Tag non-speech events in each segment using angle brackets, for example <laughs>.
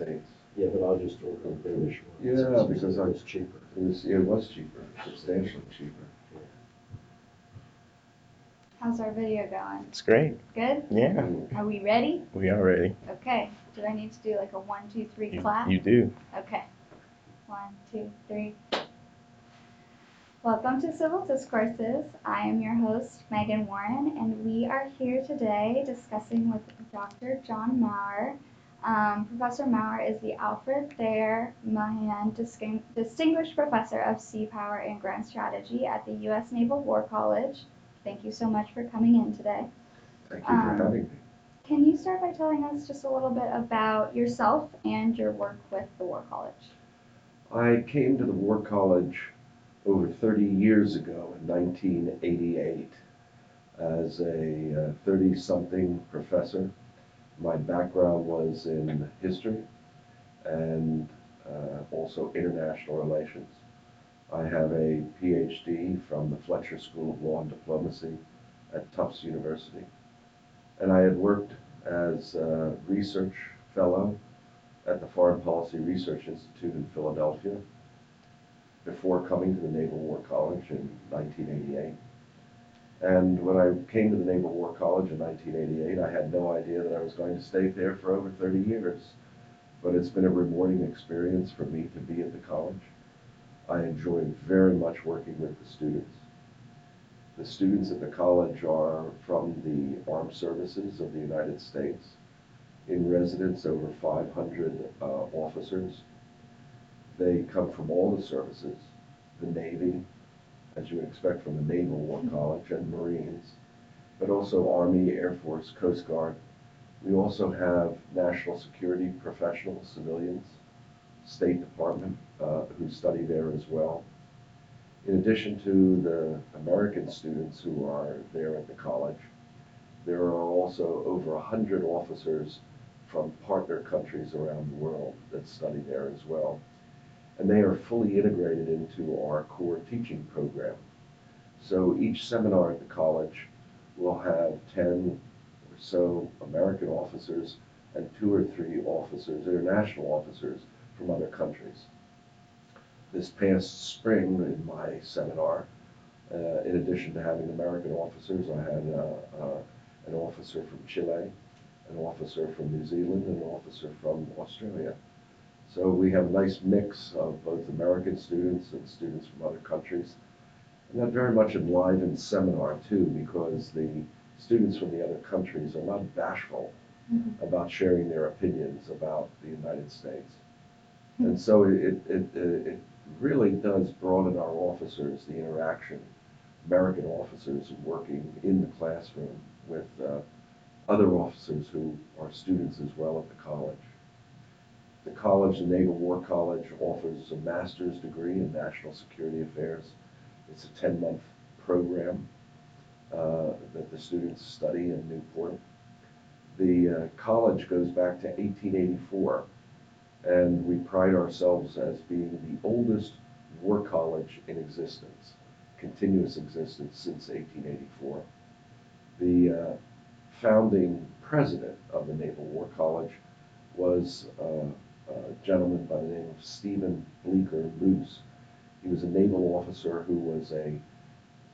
States. Yeah, but I'll just work on British ones. Yeah, because I- It's cheaper. It was, it was cheaper, substantially cheaper. How's our video going? It's great. Good? Yeah, Are we ready? we are ready. Okay. Do I need to do like a one, two, three You, clap? you do. Okay. One, two, three. Welcome to Civil Discourses. I am your host, Megan Warren, and we are here today discussing with Dr. John Maurer. Um, professor Maurer is the Alfred Thayer Mahan Distin- Distinguished Professor of Sea Power and Grand Strategy at the U.S. Naval War College. Thank you so much for coming in today. Thank you for Um, having me. Can you start by telling us just a little bit about yourself and your work with the War College? I came to the War College over 30 years ago in 1988 as a 30 something professor. My background was in history and uh, also international relations. I have a PhD from the Fletcher School of Law and Diplomacy at Tufts University. And I had worked as a research fellow at the Foreign Policy Research Institute in Philadelphia before coming to the Naval War College in 1988. And when I came to the Naval War College in 1988, I had no idea that I was going to stay there for over 30 years. But it's been a rewarding experience for me to be at the college. I enjoy very much working with the students. The students at the college are from the Armed Services of the United States. In residence, over 500 uh, officers. They come from all the services, the Navy, as you would expect from the Naval War College, and Marines, but also Army, Air Force, Coast Guard. We also have national security professionals, civilians, State Department, uh, who study there as well. In addition to the American students who are there at the college, there are also over 100 officers from partner countries around the world that study there as well. And they are fully integrated into our core teaching program. So each seminar at the college will have 10 or so American officers and two or three officers, international officers from other countries. This past spring in my seminar, uh, in addition to having American officers, I had uh, uh, an officer from Chile, an officer from New Zealand, and an officer from Australia. So we have a nice mix of both American students and students from other countries. And that very much enlivens seminar too, because the students from the other countries are not bashful Mhm. about sharing their opinions about the United States. And so it, it, it, it really does broaden our officers, the interaction, American officers working in the classroom with uh, other officers who are students as well at the college. The college, the Naval War College, offers a master's degree in national security affairs. It's a 10-month program uh, that the students study in Newport. The uh, college goes back to 1884, and we pride ourselves as being the oldest war college in existence, continuous existence since 1884. The uh, founding president of the Naval War College was uh, a gentleman by the name of Stephen Bleecker Luce. He was a naval officer who was a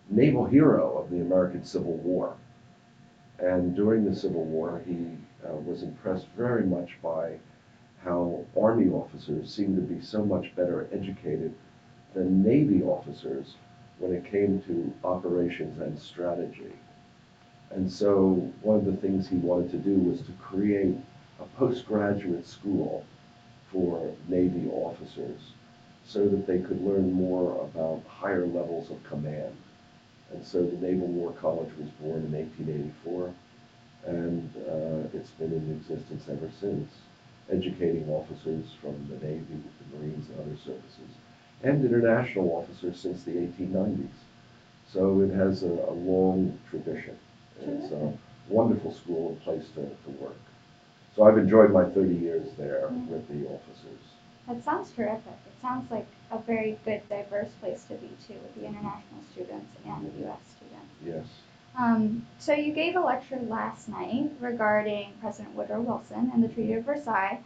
naval hero of the American Civil War. And during the Civil War, he uh, was impressed very much by how Army officers seemed to be so much better educated than Navy officers when it came to operations and strategy. And so one of the things he wanted to do was to create a postgraduate school for Navy officers so that they could learn more about higher levels of command. And so the Naval War College was born in 1884, and uh, it's been in existence ever since, educating officers from the Navy, the Marines, and other services, and international officers since the 1890s. So it has a, a long tradition. It's a wonderful school and place to, to work. So I've enjoyed my 30 years there Mm. with the officers. That sounds terrific. It sounds like a very good, diverse place to be too, with the international students and the U.S. students. Yes. Um, so you gave a lecture last night regarding President Woodrow Wilson and the Treaty of Versailles.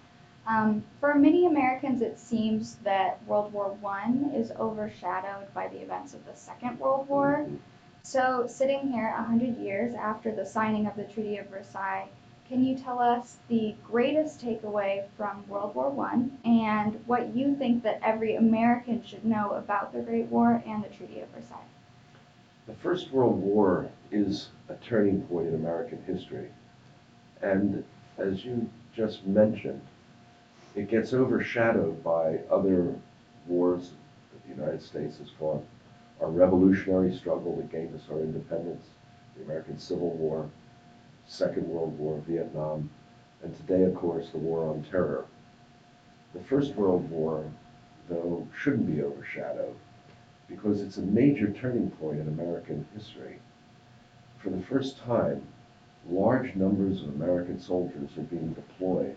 Um, for many Americans, it seems that World War One is overshadowed by the events of the Second World War. So, sitting here 100 years after the signing of the Treaty of Versailles, can you tell us the greatest takeaway from World War One and what you think that every American should know about the Great War and the Treaty of Versailles? The First World War is a turning point in American history. And as you just mentioned, it gets overshadowed by other wars that the United States has fought. Our revolutionary struggle that gained us our independence, the American Civil War, Second World War, Vietnam, and today, of course, the War on Terror. The First World War, though, shouldn't be overshadowed because it's a major turning point in American history. For the first time, large numbers of American soldiers are being deployed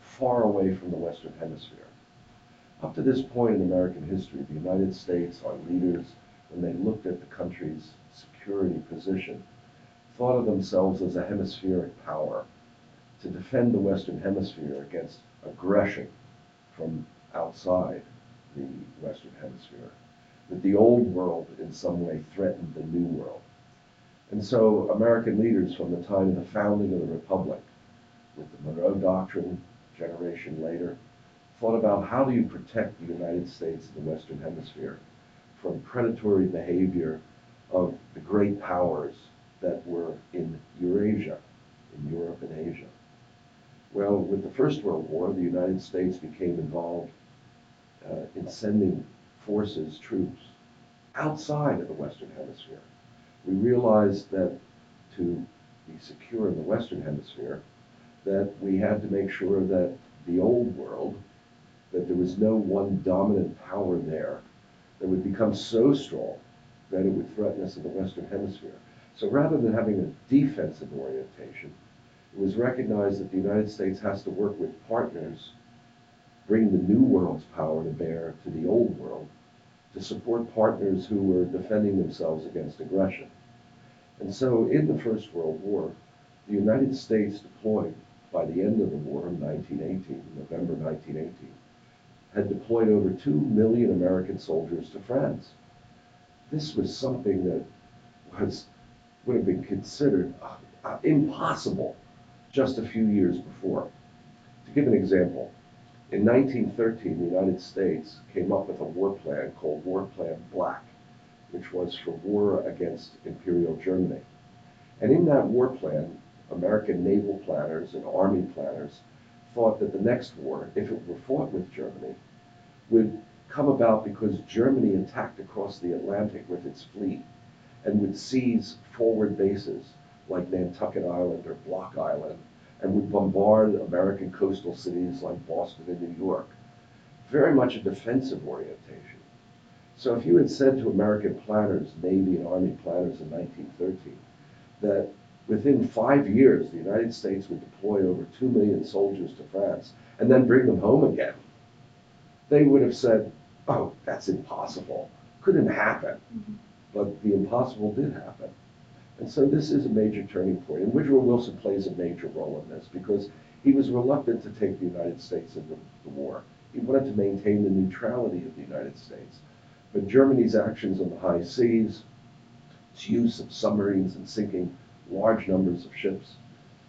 far away from the Western Hemisphere. Up to this point in American history, the United States, our leaders, when they looked at the country's security position, thought of themselves as a hemispheric power to defend the Western Hemisphere against aggression from outside the Western Hemisphere. That the old world in some way threatened the new world. And so American leaders from the time of the founding of the Republic, with the Monroe Doctrine generation later, thought about how do you protect the United States and the Western Hemisphere from predatory behavior of the great powers that were in Eurasia, in Europe and Asia. Well, with the First World War, the United States became involved uh, in sending forces, troops, outside of the Western Hemisphere. We realized that to be secure in the Western Hemisphere, that we had to make sure that the old world, that there was no one dominant power there that would become so strong that it would threaten us in the Western Hemisphere. So rather than having a defensive orientation, it was recognized that the United States has to work with partners, bring the new world's power to bear to the old world, to support partners who were defending themselves against aggression. And so in the First World War, the United States deployed by the end of the war in 1918, November 1918, had deployed over 2 million American soldiers to France. This was something that was, would have been considered uh, uh, impossible just a few years before. To give an example, in 1913, the United States came up with a war plan called War Plan Black, which was for war against Imperial Germany. And in that war plan, American naval planners and army planners thought that the next war, if it were fought with Germany, would come about because Germany attacked across the Atlantic with its fleet and would seize forward bases like Nantucket Island or Block Island and would bombard American coastal cities like Boston and New York. Very much a defensive orientation. So if you had said to American planners, Navy and Army planners in 1913, that within five years the United States would deploy over two million soldiers to France and then bring them home again, they would have said, oh, that's impossible. Couldn't happen. Mhm. But the impossible did happen. And so this is a major turning point. And Woodrow Wilson plays a major role in this because he was reluctant to take the United States into the war. He wanted to maintain the neutrality of the United States. But Germany's actions on the high seas, its use of submarines and sinking large numbers of ships,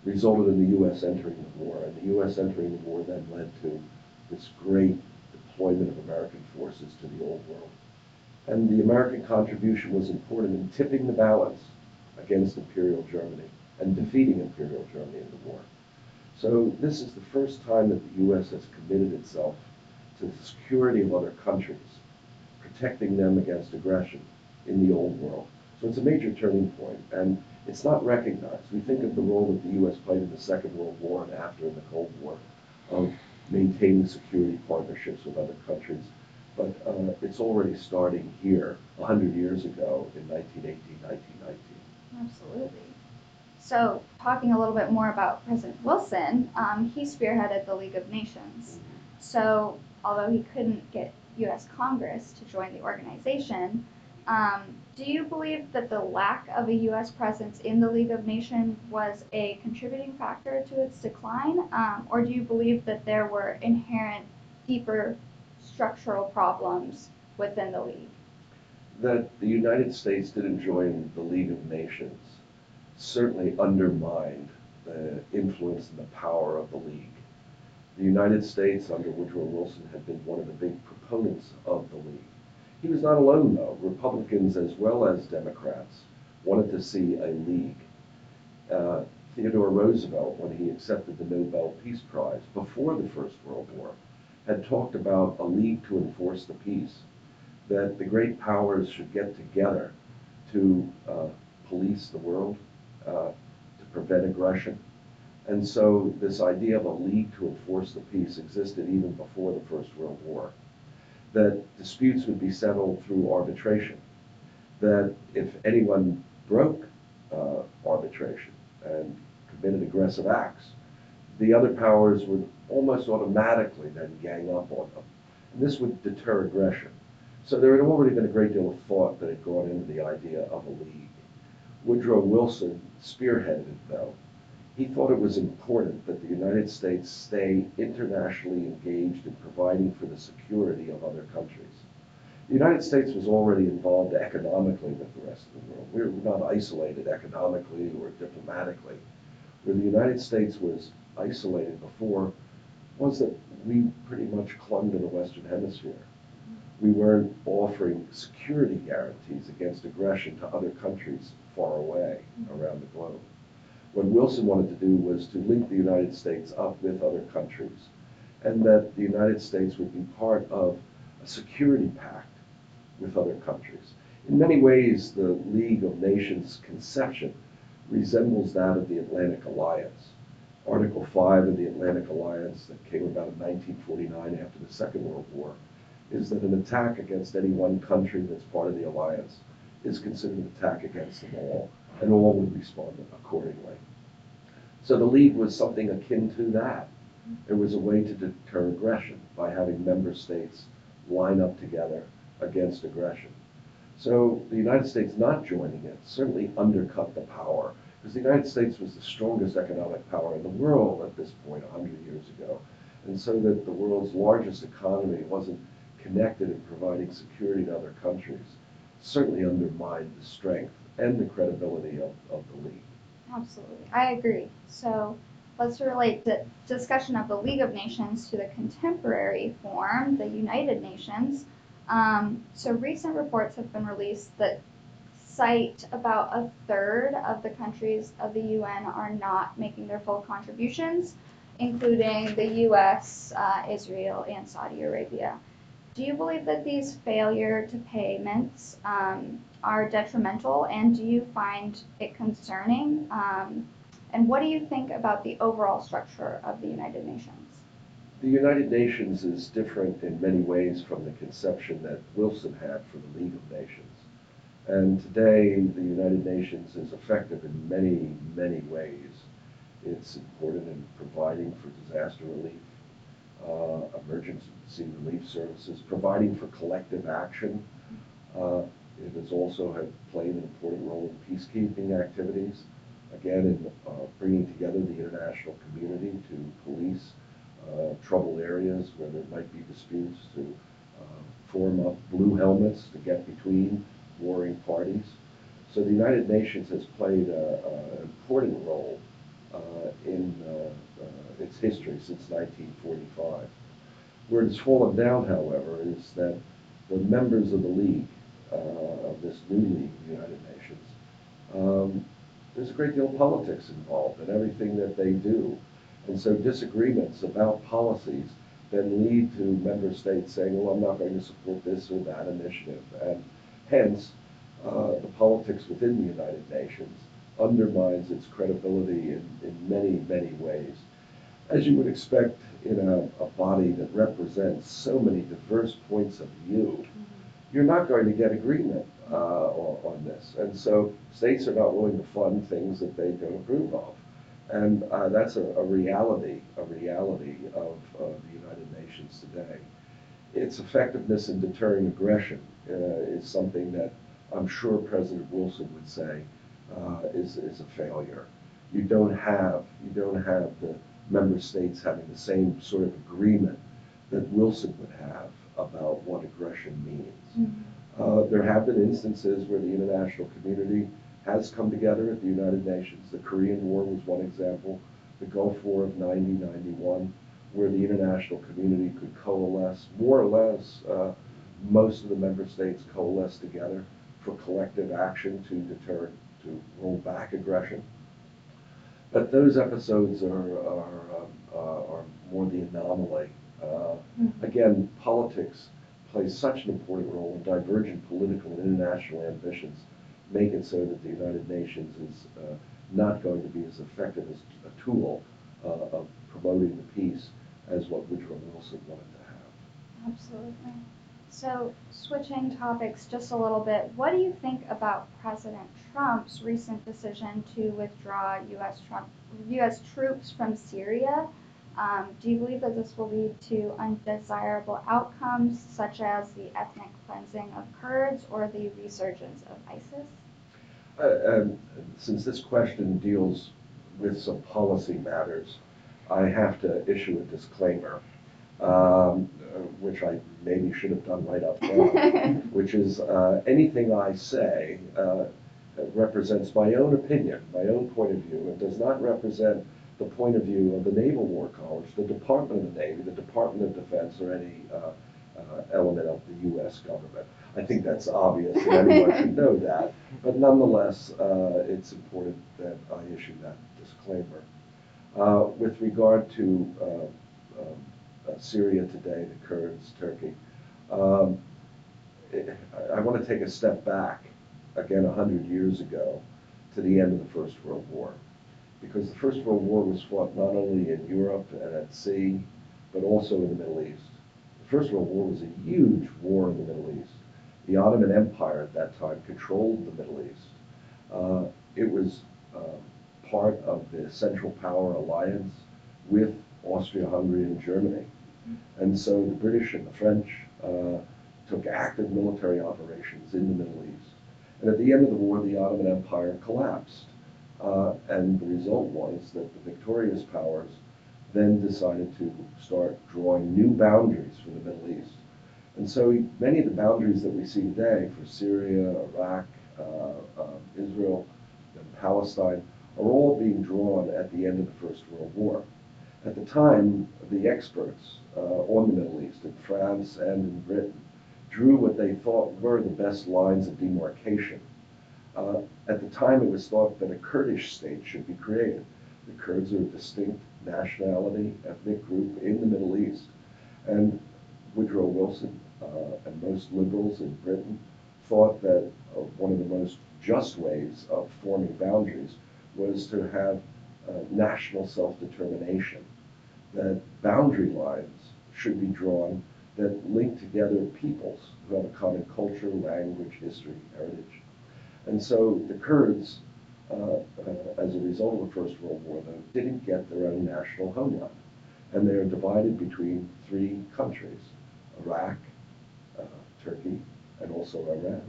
resulted in the U.S. entering the war. And the U.S. entering the war then led to this great deployment of American forces to the old world. And the American contribution was important in tipping the balance against Imperial Germany and defeating Imperial Germany in the war. So this is the first time that the U.S. has committed itself to the security of other countries, protecting them against aggression in the old world. So it's a major turning point, and it's not recognized. We think of the role that the U.S. played in the Second World War and after in the Cold War of maintaining security partnerships with other countries. But uh, it's already starting here, 100 years ago in 1918, 1919. Absolutely. So, talking a little bit more about President Wilson, um, he spearheaded the League of Nations. So, although he couldn't get U.S. Congress to join the organization, Um, do you believe that the lack of a U.S. presence in the League of Nations was a contributing factor to its decline, um, or do you believe that there were inherent, deeper structural problems within the League? That the United States didn't join the League of Nations certainly undermined the influence and the power of the League. The United States, under Woodrow Wilson, had been one of the big proponents of the League. He was not alone, though. Republicans, as well as Democrats, wanted to see a League. Uh, Theodore Roosevelt, when he accepted the Nobel Peace Prize before the First World War, had talked about a league to enforce the peace, that the great powers should get together to uh, police the world, uh, to prevent aggression. And so this idea of a league to enforce the peace existed even before the First World War. That disputes would be settled through arbitration. That if anyone broke uh, arbitration and committed aggressive acts, the other powers would almost automatically then gang up on them. And this would deter aggression. So there had already been a great deal of thought that had gone into the idea of a league. Woodrow Wilson spearheaded it, though. He thought it was important that the United States stay internationally engaged in providing for the security of other countries. The United States was already involved economically with the rest of the world. We were not isolated economically or diplomatically. Where the United States was isolated before was that we pretty much clung to the Western Hemisphere. We weren't offering security guarantees against aggression to other countries far away around the globe. What Wilson wanted to do was to link the United States up with other countries, and that the United States would be part of a security pact with other countries. In many ways, the League of Nations conception resembles that of the Atlantic Alliance. Article 5 of the Atlantic Alliance that came about in 1949 after the Second World War is that an attack against any one country that's part of the alliance is considered an attack against them all, and all would respond accordingly. So the League was something akin to that. It was a way to deter aggression by having member states line up together against aggression. So the United States not joining it certainly undercut the power, because the United States was the strongest economic power in the world at this point 100 years ago. And so that the world's largest economy wasn't connected in providing security to other countries certainly undermined the strength and the credibility of, of the League. Absolutely, I agree. So let's relate the discussion of the League of Nations to the contemporary form, the United Nations. Um, so recent reports have been released that cite about a third of the countries of the UN are not making their full contributions, including the US, uh, Israel, and Saudi Arabia. Do you believe that these failure to payments um, are detrimental, and do you find it concerning? Um, and what do you think about the overall structure of the United Nations? The United Nations is different in many ways from the conception that Wilson had for the League of Nations. And today, the United Nations is effective in many, many ways. It's important in providing for disaster relief, uh, emergency relief services, providing for collective action. Uh, it has also had played an important role in peacekeeping activities. Again, in uh, bringing together the international community to police uh, troubled areas where there might be disputes, to uh, form up blue helmets to get between warring parties. So the United Nations has played an important role uh, in uh, uh, its history since 1945. Where it's fallen down, however, is that the members of the League, of this new League, the United Nations, um, there's a great deal of politics involved in everything that they do. And so disagreements about policies then lead to member states saying, well, I'm not going to support this or that initiative. And hence, uh, the politics within the United Nations undermines its credibility in, in many, many ways. As you would expect in a, a body that represents so many diverse points of view, you're not going to get agreement uh, on, on, this. And so states are not willing to fund things that they don't approve of. And uh, that's a, a, reality, a reality of, of, the United Nations today. Its effectiveness in deterring aggression uh, is something that I'm sure President Wilson would say, uh, is, is a failure. You don't have, you don't have the member states having the same sort of agreement that Wilson would have about what aggression means. Uh, there have been instances where the international community has come together at the United Nations. The Korean War was one example, the Gulf War of 90 91, where the international community could coalesce, more or less, uh, most of the member states coalesce together for collective action to deter, to roll back aggression. But those episodes are, are, um, uh, are more the anomaly. Uh, again, politics plays such an important role in divergent political and international ambitions make it so that the United Nations is uh, not going to be as effective as a tool uh, of promoting the peace as what Woodrow Wilson wanted to have. Absolutely. So, switching topics just a little bit, what do you think about President Trump's recent decision to withdraw U.S. Trump, U.S. troops from Syria? Um, do you believe that this will lead to undesirable outcomes, such as the ethnic cleansing of Kurds or the resurgence of ISIS? Uh, um, since this question deals with some policy matters, I have to issue a disclaimer, um, uh, which I maybe should have done right up front, <laughs> which is uh, anything I say uh, represents my own opinion, my own point of view, and does not represent the point of view of the Naval War College, the Department of the Navy, the Department of Defense, or any uh, uh, element of the U.S. government. I think that's obvious, and everyone should know <laughs> that. But nonetheless, uh, it's important that I issue that disclaimer. Uh, with regard to uh, um, Syria today, the Kurds, Turkey, um, it, I, I want to take a step back, again, 100 years ago, to the end of the First World War. Because the First World War was fought not only in Europe and at sea, but also in the Middle East. The First World War was a huge war in the Middle East. The Ottoman Empire at that time controlled the Middle East. Uh, it was uh, part of the Central Power Alliance with Austria-Hungary and Germany. And so the British and the French uh, took active military operations in the Middle East. And at the end of the war, the Ottoman Empire collapsed. Uh, and the result was that the victorious powers then decided to start drawing new boundaries for the Middle East. And so many of the boundaries that we see today for Syria, Iraq, uh, uh, Israel, and Palestine are all being drawn at the end of the First World War. At the time, the experts uh, on the Middle East in France and in Britain drew what they thought were the best lines of demarcation. Uh, at the time, it was thought that a Kurdish state should be created. The Kurds are a distinct nationality, ethnic group in the Middle East. And Woodrow Wilson uh, and most liberals in Britain thought that uh, one of the most just ways of forming boundaries was to have uh, national self-determination, that boundary lines should be drawn that link together peoples who have a common culture, language, history, heritage. And so the Kurds, uh, uh, as a result of the First World War, though, didn't get their own national homeland. And they are divided between three countries, Iraq, uh, Turkey, and also Iran.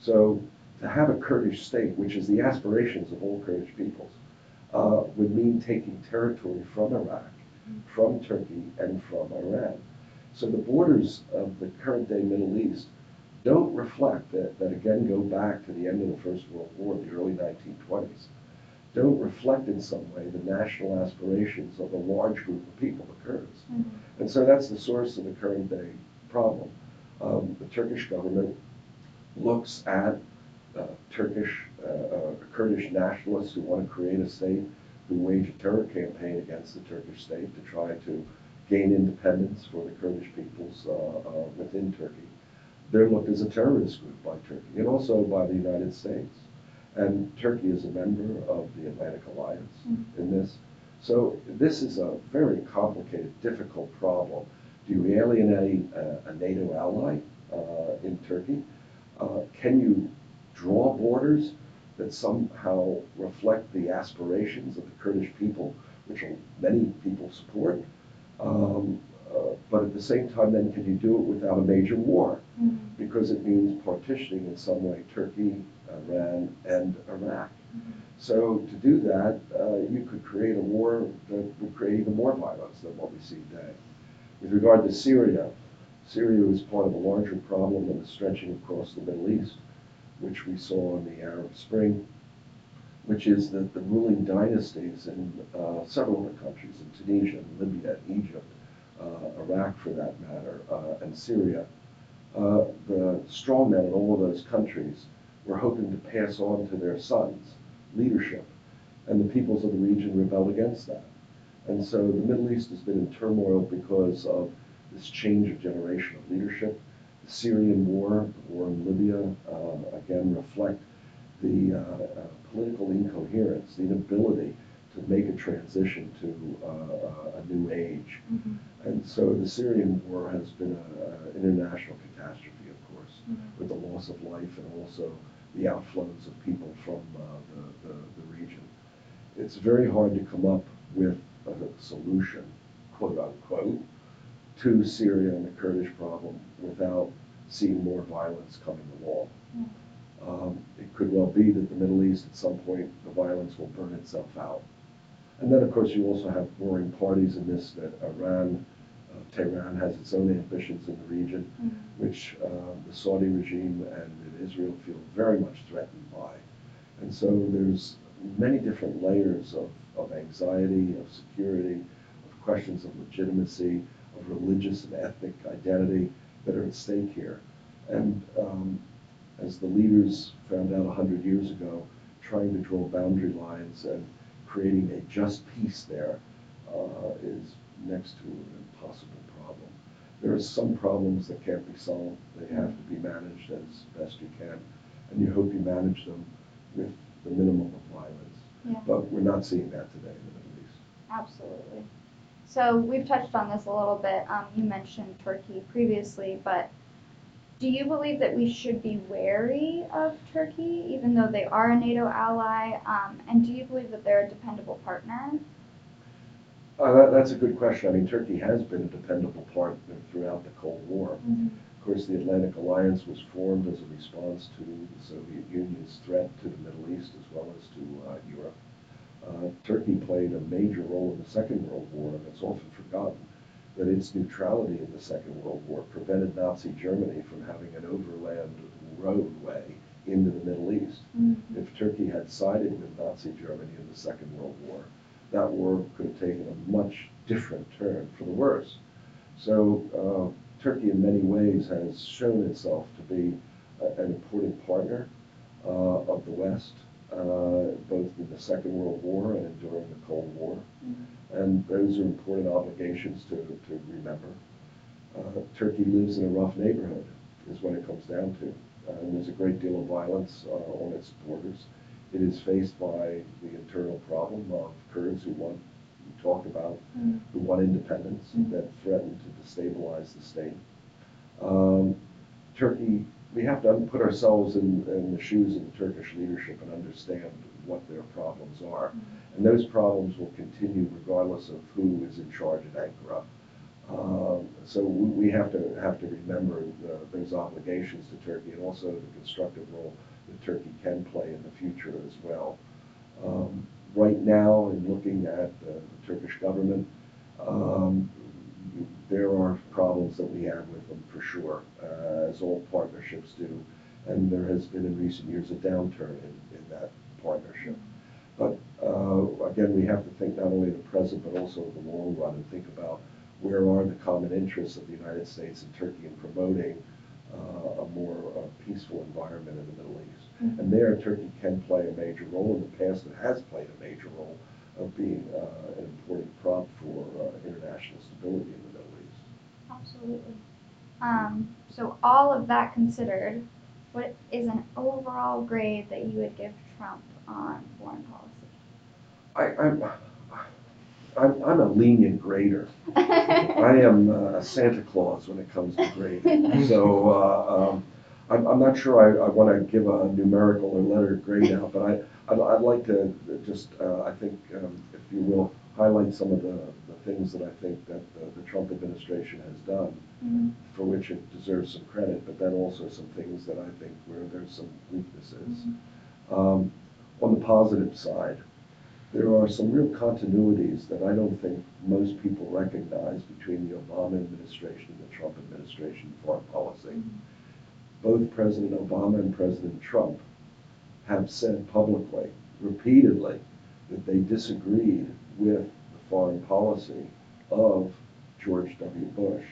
So to have a Kurdish state, which is the aspirations of all Kurdish peoples, uh, would mean taking territory from Iraq, from Turkey, and from Iran. So the borders of the current day Middle East don't reflect that, that again go back to the end of the First World War, the early 1920s, don't reflect in some way the national aspirations of a large group of people, the Kurds. Mhm. And so that's the source of the current day problem. Um, the Turkish government looks at uh, Turkish, uh, uh, Kurdish nationalists who want to create a state, who wage a terror campaign against the Turkish state to try to gain independence for the Kurdish peoples uh, uh, within Turkey. They're looked as a terrorist group by Turkey and also by the United States. And Turkey is a member of the Atlantic Alliance Mhm. in this. So this is a very complicated, difficult problem. Do you alienate a, a NATO ally uh, in Turkey? Uh, can you draw borders that somehow reflect the aspirations of the Kurdish people, which many people support? Um, uh, but at the same time, then can you do it without a major war? Mhm. Because it means partitioning in some way Turkey, Iran, and Iraq. Mhm. So to do that, uh, you could create a war that would create even more violence than what we see today. With regard to Syria, Syria is part of a larger problem that is stretching across the Middle East, which we saw in the Arab Spring, which is that the ruling dynasties in uh, several other countries, in Tunisia, Libya, Egypt, uh, Iraq for that matter, uh, and Syria, uh, the strongmen in all of those countries were hoping to pass on to their sons leadership, and the peoples of the region rebelled against that. And so the Middle East has been in turmoil because of this change of generation of leadership. Syrian war, or in Libya, uh, again reflect the uh, uh, political incoherence, the inability to make a transition to uh, a new age. Mhm. And so the Syrian war has been an international catastrophe, of course, Mhm. with the loss of life and also the outflows of people from uh, the, the, the region. It's very hard to come up with a solution, quote unquote, to Syria and the Kurdish problem without seeing more violence coming along. Um, it could well be that the Middle East, at some point, the violence will burn itself out. And then, of course, you also have warring parties in this that Iran, uh, Tehran has its own ambitions in the region, Mhm. which uh, the Saudi regime and Israel feel very much threatened by. And so there's many different layers of, of anxiety, of security, of questions of legitimacy, of religious and ethnic identity that are at stake here. And um, as the leaders found out 100 years ago, trying to draw boundary lines and creating a just peace there uh, is next to an impossible problem. There are some problems that can't be solved. They have to be managed as best you can, and you hope you manage them with the minimum of violence. Yeah. But we're not seeing that today in the Middle East. Absolutely. So we've touched on this a little bit. Um, you mentioned Turkey previously, but do you believe that we should be wary of Turkey, even though they are a NATO ally? Um, and do you believe that they're a dependable partner? Uh, that, that's a good question. I mean, Turkey has been a dependable partner throughout the Cold War. Of course, the Atlantic Alliance was formed as a response to the Soviet Union's threat to the Middle East as well as to uh, Europe. Uh, Turkey played a major role in the Second World War, and it's often forgotten that its neutrality in the Second World War prevented Nazi Germany from having an overland roadway into the Middle East. Mhm. If Turkey had sided with Nazi Germany in the Second World War, that war could have taken a much different turn for the worse. So uh, Turkey, in many ways, has shown itself to be a, an important partner uh, of the West, uh, both in the Second World War and during the Cold War. Mhm. And those are important obligations to, to remember. Uh, Turkey lives in a rough neighborhood, is what it comes down to. And there's a great deal of violence uh, on its borders. It is faced by the internal problem of Kurds who want, we talk about, Mhm. who want independence Mhm. that threaten to destabilize the state. Um, Turkey, we have to put ourselves in, in the shoes of the Turkish leadership and understand what their problems are. And those problems will continue regardless of who is in charge at Ankara. Um, so we, we have to have to remember the, those obligations to Turkey and also the constructive role that Turkey can play in the future as well. Um, right now, in looking at the, the Turkish government, um, there are problems that we have with them for sure, uh, as all partnerships do. And there has been in recent years a downturn in, in that partnership. But uh, again, we have to think not only of the present but also the long run and think about where are the common interests of the United States and Turkey in promoting uh, a more uh, peaceful environment in the Middle East. Mhm. And there, Turkey can play a major role. In the past, it has played a major role of being uh, an important prop for uh, international stability in the Middle East. Absolutely. Um, so all of that considered, what is an overall grade that you would give Trump on foreign policy? I, I'm, I'm, I'm a lenient grader. <laughs> I am uh, a Santa Claus when it comes to grading. <laughs> So uh, um, I'm, I'm not sure I, I want to give a numerical or letter grade out, but I, I'd, I'd like to just, uh, I think, um, if you will, highlight some of the, the things that I think that the, the Trump administration has done, Mhm. for which it deserves some credit, but then also some things that I think where there's some weaknesses. Um, on the positive side, there are some real continuities that I don't think most people recognize between the Obama administration and the Trump administration foreign policy. Both President Obama and President Trump have said publicly, repeatedly, that they disagreed with the foreign policy of George W. Bush.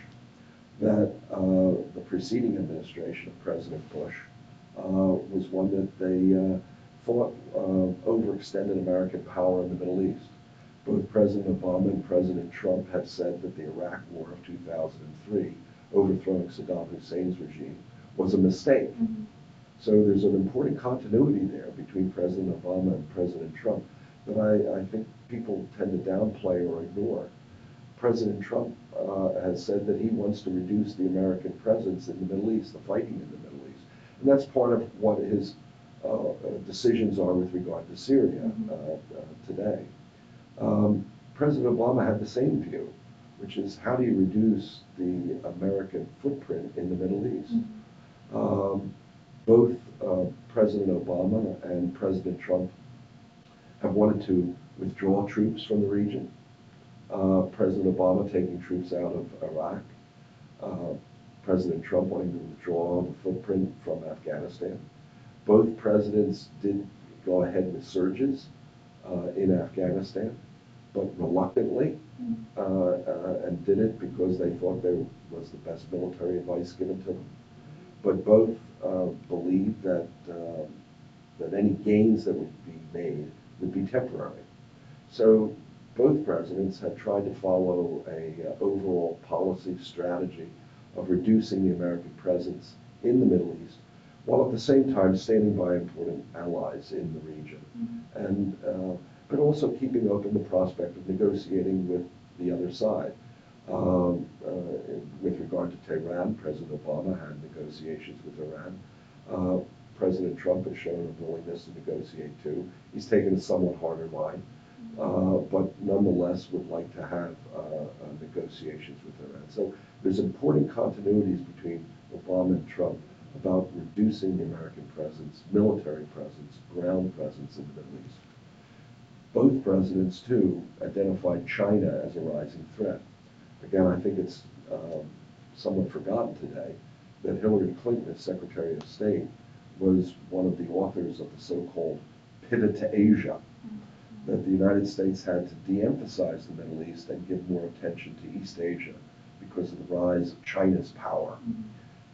That uh, the preceding administration of President Bush uh, was one that they uh, thought uh, overextended American power in the Middle East. Both President Obama and President Trump have said that the Iraq War of 2003, overthrowing Saddam Hussein's regime, was a mistake. Mhm. So there's an important continuity there between President Obama and President Trump that I, I think people tend to downplay or ignore. President Trump uh, has said that he wants to reduce the American presence in the Middle East, the fighting in the Middle East. And that's part of what his uh, decisions are with regard to Syria Mhm. uh, uh, today. Um, President Obama had the same view, which is how do you reduce the American footprint in the Middle East? Mhm. Um, both uh, President Obama and President Trump have wanted to withdraw troops from the region. Uh, President Obama taking troops out of Iraq. Uh, President Trump wanting to withdraw the footprint from Afghanistan. Both presidents did go ahead with surges uh, in Afghanistan, but reluctantly Mhm. uh, uh, and did it because they thought there was the best military advice given to them. But both uh, believed that um, that any gains that would be made would be temporary. So both presidents have tried to follow a uh, overall policy strategy of reducing the American presence in the Middle East, while at the same time standing by important allies in the region Mhm. and uh, but also keeping open the prospect of negotiating with the other side. Um, uh, with regard to Tehran, President Obama had negotiations with Iran. President Trump has shown a willingness to negotiate too. He's taken a somewhat harder line, uh, but nonetheless would like to have uh, uh, negotiations with Iran. So there's important continuities between Obama and Trump about reducing the American presence, military presence, ground presence in the Middle East. Both presidents, too, identified China as a rising threat. Again, I think it's um, somewhat forgotten today that Hillary Clinton, as Secretary of State, was one of the authors of the so-called pivot to Asia, that the United States had to de-emphasize the Middle East and give more attention to East Asia because of the rise of China's power.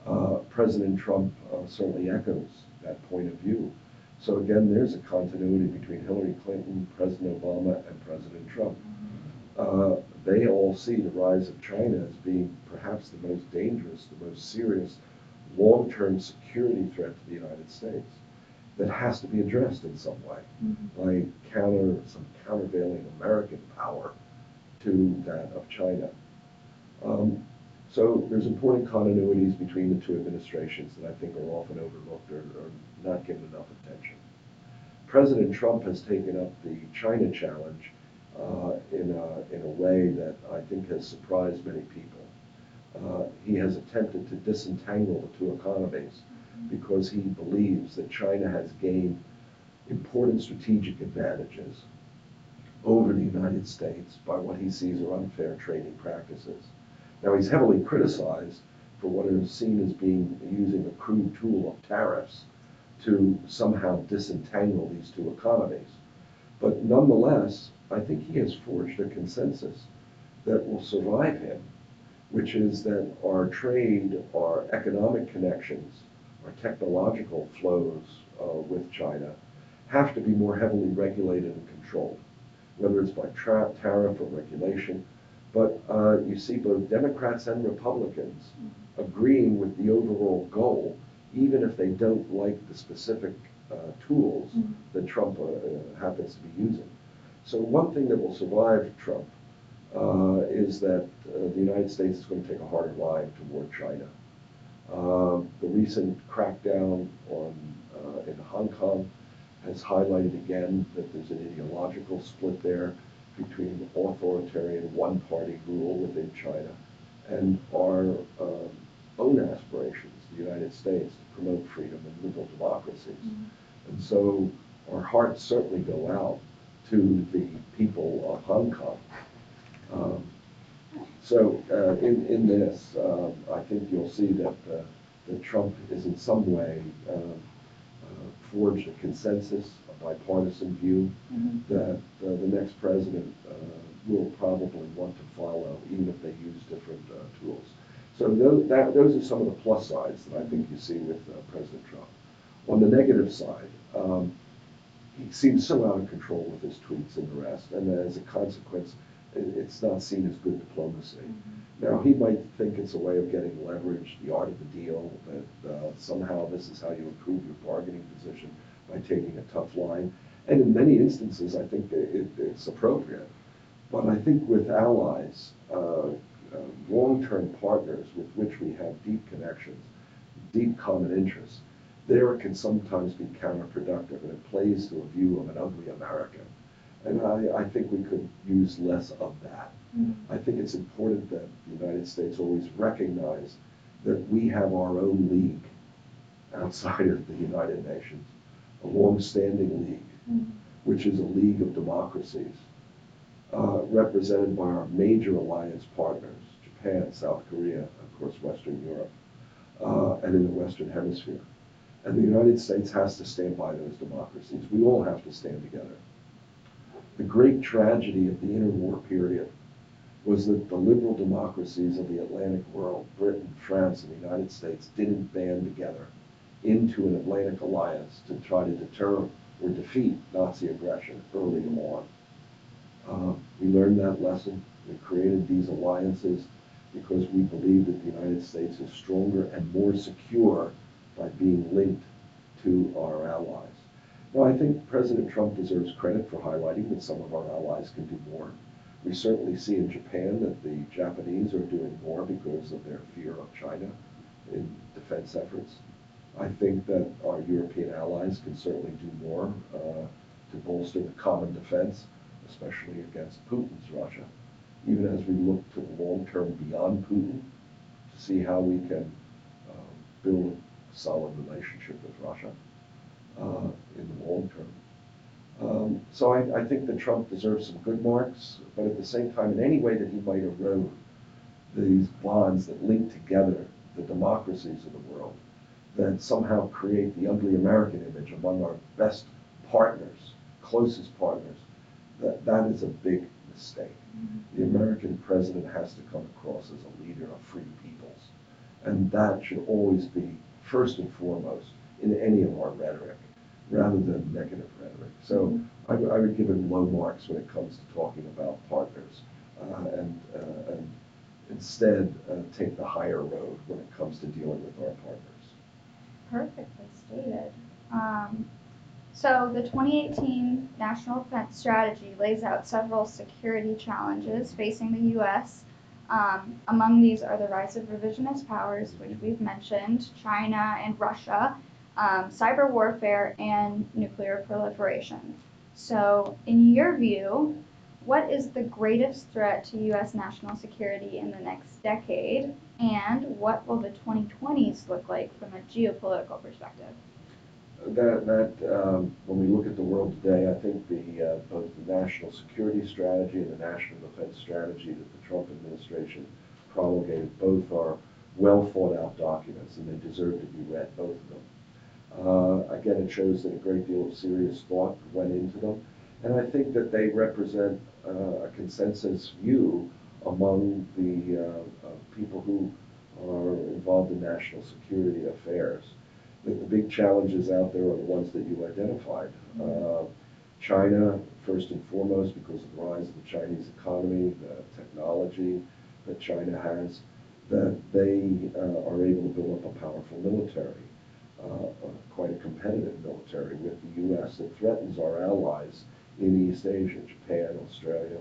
Uh, President Trump uh, certainly echoes that point of view. So again, there's a continuity between Hillary Clinton, President Obama, and President Trump. Uh, they all see the rise of China as being perhaps the most dangerous, the most serious long-term security threat to the United States that has to be addressed in some way Mhm. by counter some countervailing American power to that of China. Um, so there's important continuities between the two administrations that I think are often overlooked or, or not given enough attention. President Trump has taken up the China challenge uh, in, a, in a way that I think has surprised many people. Uh, he has attempted to disentangle the two economies because he believes that China has gained important strategic advantages over the United States by what he sees are unfair trading practices. Now, he's heavily criticized for what is seen as being using a crude tool of tariffs to somehow disentangle these two economies. But nonetheless, I think he has forged a consensus that will survive him, which is that our trade, our economic connections, our technological flows uh, with China have to be more heavily regulated and controlled, whether it's by tra- tariff or regulation. But uh, you see both Democrats and Republicans agreeing with the overall goal, even if they don't like the specific uh, tools Mhm. that Trump uh, happens to be using. So one thing that will survive Trump uh, is that uh, the United States is going to take a harder line toward China. Um, the recent crackdown on uh, in Hong Kong has highlighted again that there's an ideological split there, between authoritarian one-party rule within China and our um, own aspirations, the United States, to promote freedom and liberal democracies. And so our hearts certainly go out to the people of Hong Kong. Um, so uh, in, in this, um, I think you'll see that, uh, that Trump is in some way um, uh, forged a consensus, a bipartisan view Mhm. that uh, the next president uh, will probably want to follow, even if they use different uh, tools. So those, that, those are some of the plus sides that I think you see with uh, President Trump. On the negative side, um, he seems so out of control with his tweets and the rest, and as a consequence, it's not seen as good diplomacy. Now, he might think it's a way of getting leverage, the art of the deal, that uh, somehow this is how you improve your bargaining position by taking a tough line. And in many instances, I think it, it's appropriate. But I think with allies, uh, uh, long-term partners with which we have deep connections, deep common interests, there it can sometimes be counterproductive, and it plays to a view of an ugly American. And I, I think we could use less of that. Mhm. I think it's important that the United States always recognize that we have our own league outside of the United Nations, a long-standing league, Mhm. which is a league of democracies, uh, represented by our major alliance partners, Japan, South Korea, of course, Western Europe, uh, and in the Western Hemisphere. And the United States has to stand by those democracies. We all have to stand together. The great tragedy of the interwar period was that the liberal democracies of the Atlantic world, Britain, France, and the United States, didn't band together into an Atlantic alliance to try to deter or defeat Nazi aggression early on. Uh, we learned that lesson. We created these alliances because we believe that the United States is stronger and more secure by being linked to our allies. Now, I think President Trump deserves credit for highlighting that some of our allies can do more. We certainly see in Japan that the Japanese are doing more because of their fear of China in defense efforts. I think that our European allies can certainly do more uh, to bolster the common defense, especially against Putin's Russia. Even as we look to the long term beyond Putin, to see how we can uh, build a solid relationship with Russia uh, in the long term. Um, so I, I think that Trump deserves some good marks, but at the same time, in any way that he might erode these bonds that link together the democracies of the world, that somehow create the ugly American image among our best partners, closest partners, that, that is a big mistake. The American president has to come across as a leader of free peoples. And that should always be first and foremost in any of our rhetoric, rather than negative rhetoric. So I, would- I would give him low marks when it comes to talking about partners, uh, and, uh, and instead uh, take the higher road when it comes to dealing with our partners. Perfectly stated. Um, so the 2018 National Defense Strategy lays out several security challenges facing the U.S. Um, among these are the rise of revisionist powers, which we've mentioned, China and Russia, um, cyber warfare, and nuclear proliferation. So, in your view, what is the greatest threat to U.S. national security in the next decade, and what will the 2020s look like from a geopolitical perspective? That, that, um, when we look at the world today, I think the, uh, both the national security strategy and the national defense strategy that the Trump administration promulgated, both are well thought out documents and they deserve to be read, both of them. Uh, again, it shows that a great deal of serious thought went into them. And I think that they represent uh, a consensus view among the uh, uh, people who are involved in national security affairs that the big challenges out there are the ones that you identified. Uh, China, first and foremost, because of the rise of the Chinese economy, the technology that China has, that they uh, are able to build up a powerful military, quite a competitive military with the U.S. that threatens our allies in East Asia, Japan, Australia.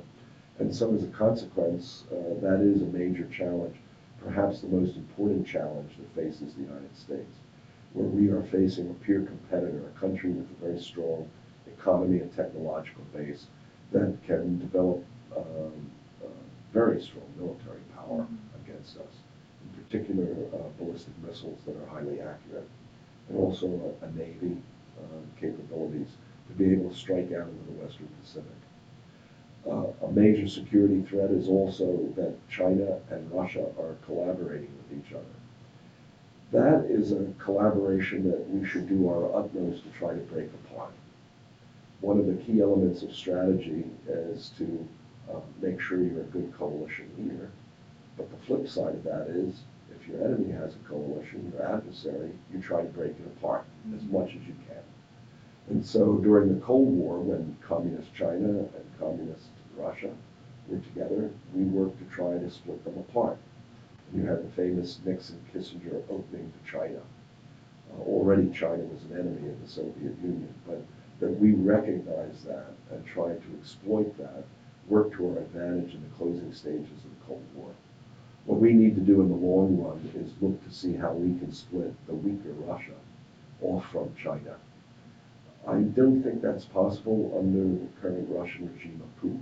And so as a consequence, uh, that is a major challenge, perhaps the most important challenge that faces the United States where we are facing a peer competitor, a country with a very strong economy and technological base that can develop um, uh, very strong military power against us. In particular, uh, ballistic missiles that are highly accurate, and also a, a navy uh, capabilities to be able to strike out into the Western Pacific. Uh, a major security threat is also that China and Russia are collaborating with each other. That is a collaboration that we should do our utmost to try to break apart. One of the key elements of strategy is to uh, make sure you're a good coalition leader. But the flip side of that is, if your enemy has a coalition, your adversary, you try to break it apart as much as you can. And so during the Cold War, when communist China and communist Russia were together, we worked to try to split them apart. You had the famous Nixon-Kissinger opening to China. Uh, already China was an enemy of the Soviet Union, but that we recognized that and tried to exploit that, work to our advantage in the closing stages of the Cold War. What we need to do in the long run is look to see how we can split the weaker Russia off from China. I don't think that's possible under the current Russian regime of Putin.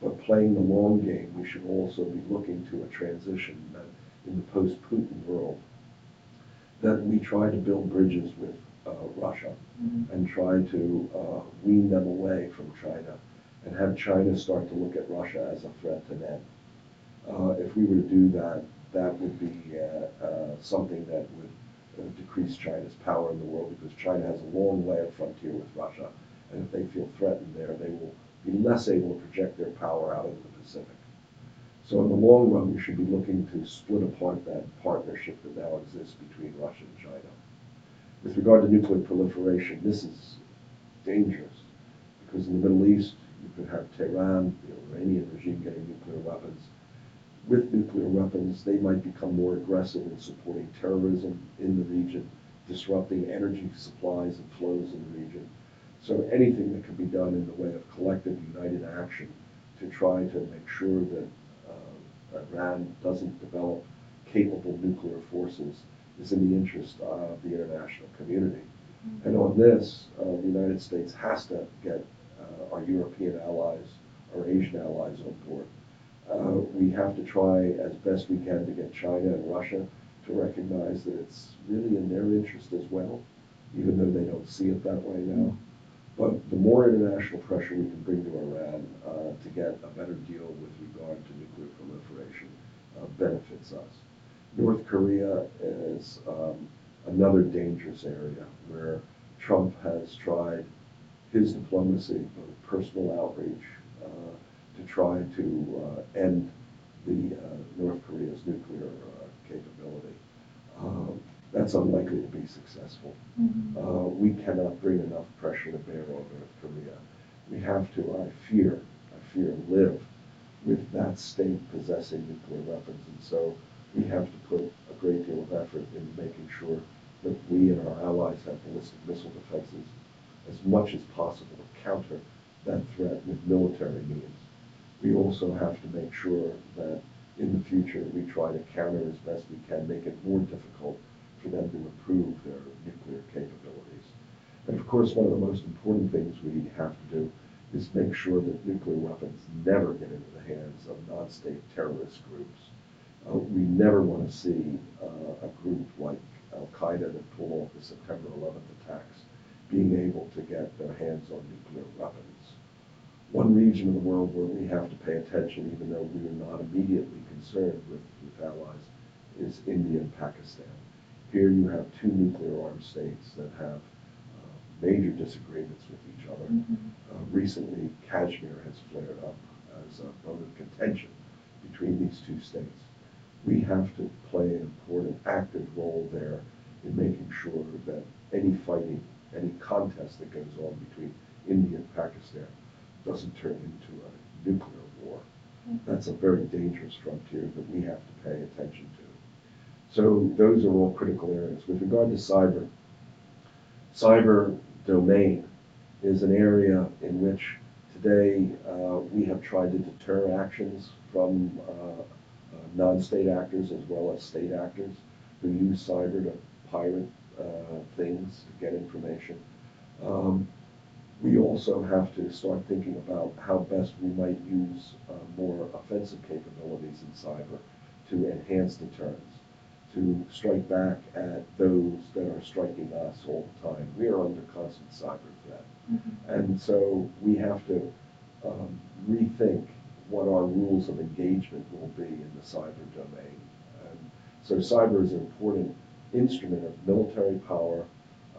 But playing the long game, we should also be looking to a transition that in the post-Putin world, that we try to build bridges with uh, Russia Mhm. and try to uh, wean them away from China and have China start to look at Russia as a threat to them. Uh, if we were to do that, that would be uh, uh, something that would uh, decrease China's power in the world because China has a long land frontier with Russia. And if they feel threatened there, they will be less able to project their power out into the Pacific. So in the long run, we should be looking to split apart that partnership that now exists between Russia and China. With regard to nuclear proliferation, this is dangerous because in the Middle East, you could have Tehran, the Iranian regime getting nuclear weapons. With nuclear weapons, they might become more aggressive in supporting terrorism in the region, disrupting energy supplies and flows in the region. So anything that can be done in the way of collective united action to try to make sure that uh, Iran doesn't develop capable nuclear forces is in the interest of the international community. And on this, uh, the United States has to get uh, our European allies, our Asian allies on board. Uh, we have to try as best we can to get China and Russia to recognize that it's really in their interest as well, even though they don't see it that way now. But the more international pressure we can bring to Iran uh, to get a better deal with regard to nuclear proliferation uh, benefits us. North Korea is um, another dangerous area where Trump has tried his diplomacy, personal outreach, uh, to try to uh, end the uh, North Korea's nuclear uh, capability. Um, that's unlikely to be successful. Mhm. Uh, we cannot bring enough pressure to bear on North Korea. We have to, I fear, I fear, live with that state possessing nuclear weapons. And so we have to put a great deal of effort in making sure that we and our allies have ballistic missile defenses as much as possible to counter that threat with military means. We also have to make sure that in the future we try to counter as best we can, make it more difficult for them to improve their nuclear capabilities. And of course, one of the most important things we have to do is make sure that nuclear weapons never get into the hands of non-state terrorist groups. Uh, we never want to see uh, a group like Al Qaeda that pulled off the September 11th attacks being able to get their hands on nuclear weapons. One region of the world where we have to pay attention, even though we are not immediately concerned with, with allies, is India and Pakistan. Here you have two nuclear armed states that have uh, major disagreements with each other. Mhm. Uh, recently, Kashmir has flared up as a bone of contention between these two states. We have to play an important active role there in making sure that any fighting, any contest that goes on between India and Pakistan doesn't turn into a nuclear war. That's a very dangerous frontier that we have to pay attention to. So those are all critical areas. With regard to cyber, cyber domain is an area in which today uh, we have tried to deter actions from uh, uh, non-state actors as well as state actors who use cyber to pirate uh, things to get information. Um, we also have to start thinking about how best we might use uh, more offensive capabilities in cyber to enhance deterrence, to strike back at those that are striking us all the time. We are under constant cyber threat. And so we have to um, rethink what our rules of engagement will be in the cyber domain. And so cyber is an important instrument of military power.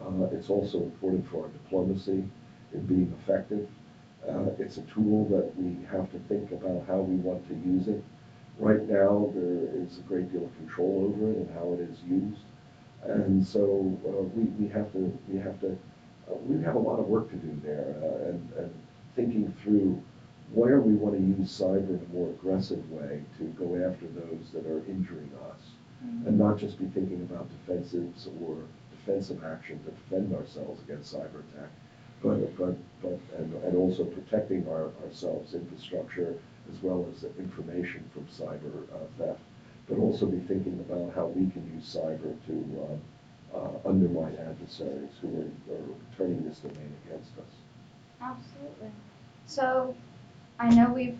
Uh, it's also important for our diplomacy in being effective. Uh, it's a tool that we have to think about how we want to use it. Right now, there is a great deal of control over it and how it is used. And so uh, we, we have to, we have to, uh, we have a lot of work to do there uh, and, and thinking through where we want to use cyber in a more aggressive way to go after those that are injuring us and not just be thinking about defensives or defensive action to defend ourselves against cyber attack, but, but, but, and, and also protecting our, ourselves, infrastructure, as well as information from cyber uh, theft, but also be thinking about how we can use cyber to um, uh, undermine adversaries who are, are turning this domain against us. Absolutely. So, I know we've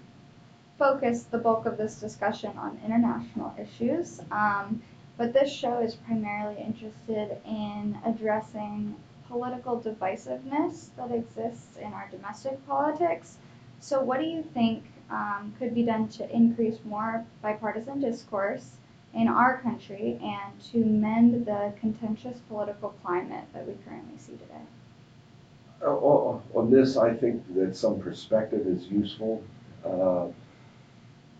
focused the bulk of this discussion on international issues, um, but this show is primarily interested in addressing political divisiveness that exists in our domestic politics. So, what do you think um, could be done to increase more bipartisan discourse in our country and to mend the contentious political climate that we currently see today? Uh, on this, I think that some perspective is useful. Uh,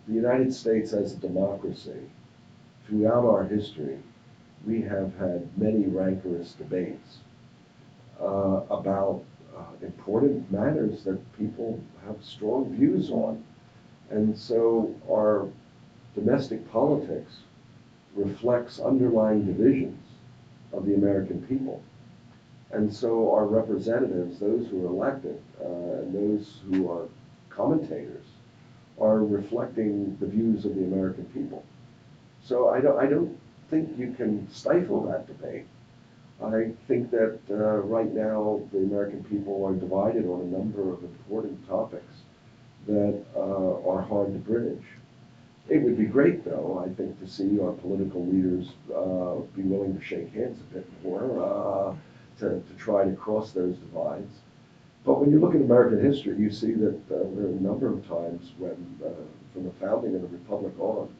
the United States as a democracy, throughout our history, we have had many rancorous debates uh, about uh, important matters that people have strong views on. And so our domestic politics reflects underlying divisions of the American people. And so our representatives, those who are elected, uh, and those who are commentators, are reflecting the views of the American people. So I don't, I don't think you can stifle that debate. I think that uh, right now the American people are divided on a number of important topics that uh, are hard to bridge. It would be great, though, I think, to see our political leaders uh, be willing to shake hands a bit more uh, to, to try to cross those divides. But when you look at American history, you see that uh, there are a number of times when, uh, from the founding of the Republic on,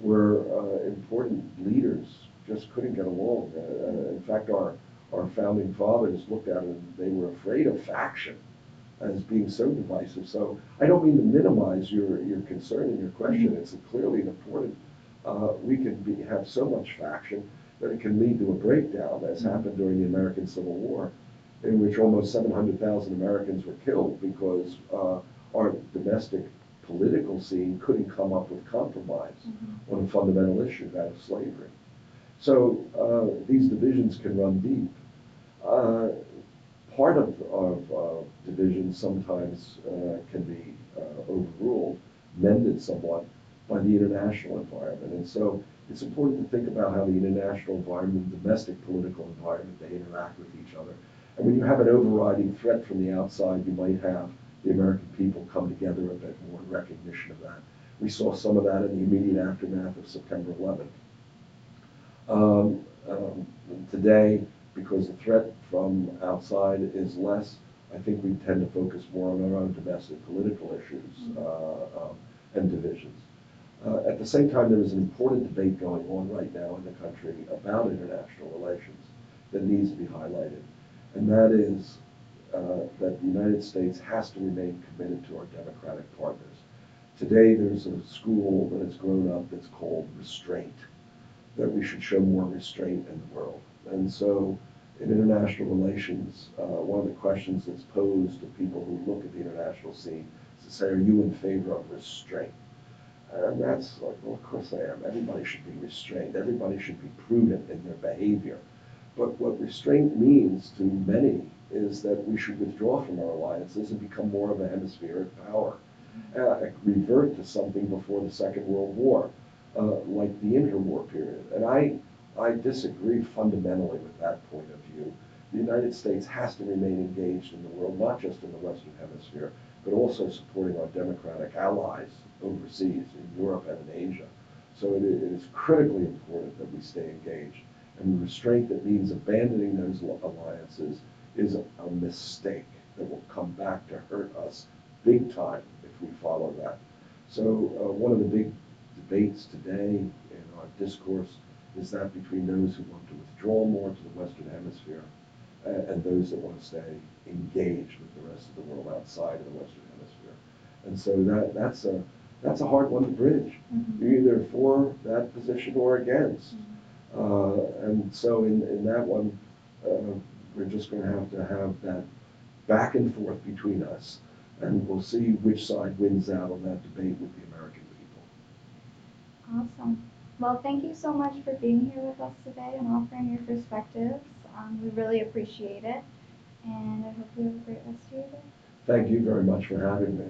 where important leaders just couldn't get along. Uh, in fact, our, our founding fathers looked at it and they were afraid of faction as being so divisive. So I don't mean to minimize your, your concern and your question. It's clearly important. Uh, we can be, have so much faction that it can lead to a breakdown, as happened during the American Civil War, in which almost 700,000 Americans were killed because uh, our domestic political scene couldn't come up with compromise Mhm. on a fundamental issue, that of slavery. So uh, these divisions can run deep. Uh, part of, of uh, divisions sometimes uh, can be uh, overruled, mended somewhat by the international environment. And so it's important to think about how the international environment, the domestic political environment, they interact with each other. And when you have an overriding threat from the outside, you might have the American people come together a bit more in recognition of that. We saw some of that in the immediate aftermath of September 11th. Um, um, today, because the threat from outside is less, I think we tend to focus more on our own domestic political issues uh, um, and divisions. Uh, at the same time, there is an important debate going on right now in the country about international relations that needs to be highlighted, and that is uh, that the United States has to remain committed to our democratic partners. Today, there's a school that has grown up that's called restraint, that we should show more restraint in the world. And so, in international relations, uh, one of the questions that's posed to people who look at the international scene is to say, are you in favor of restraint? And that's like, well, of course I am. Everybody should be restrained. Everybody should be prudent in their behavior. But what restraint means to many is that we should withdraw from our alliances and become more of a hemispheric power. Uh, revert to something before the Second World War, uh, like the interwar period. And I, I disagree fundamentally with that point of view. the United States has to remain engaged in the world, not just in the Western Hemisphere, but also supporting our democratic allies overseas in Europe and in Asia. So it it is critically important that we stay engaged. And the restraint that means abandoning those alliances is a, a mistake that will come back to hurt us big time if we follow that. So uh, one of the big debates today in our discourse is that between those who want to withdraw more to the Western Hemisphere uh, and those that want to stay engaged with the rest of the world outside of the Western Hemisphere. And so that, that's a, that's a hard one to bridge. Mhm. You're either for that position or against. Mhm. Uh, and so in, in that one, uh, we're just going to have to have that back and forth between us. And we'll see which side wins out on that debate with the. Awesome. Well, thank you so much for being here with us today and offering your perspectives. Um, we really appreciate it. And I hope you have a great rest of your day. Thank you very much for having me.